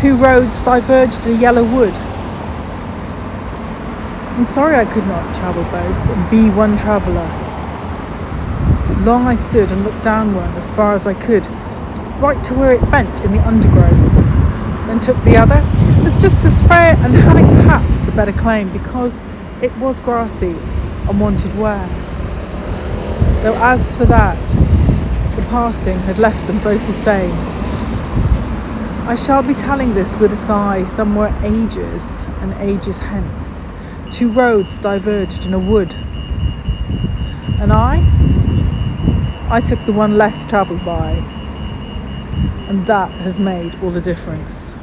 two roads diverged in a yellow wood. I'm sorry I could not travel both and be one traveller. Long I stood and looked downward as far as I could, right to where it bent in the undergrowth, then took the other as just as fair and having perhaps the better claim because it was grassy and wanted wear. Though as for that, the passing had left them both the same. I shall be telling this with a sigh somewhere ages and ages hence. Two roads diverged in a wood. And I? I took the one less travelled by. And that has made all the difference.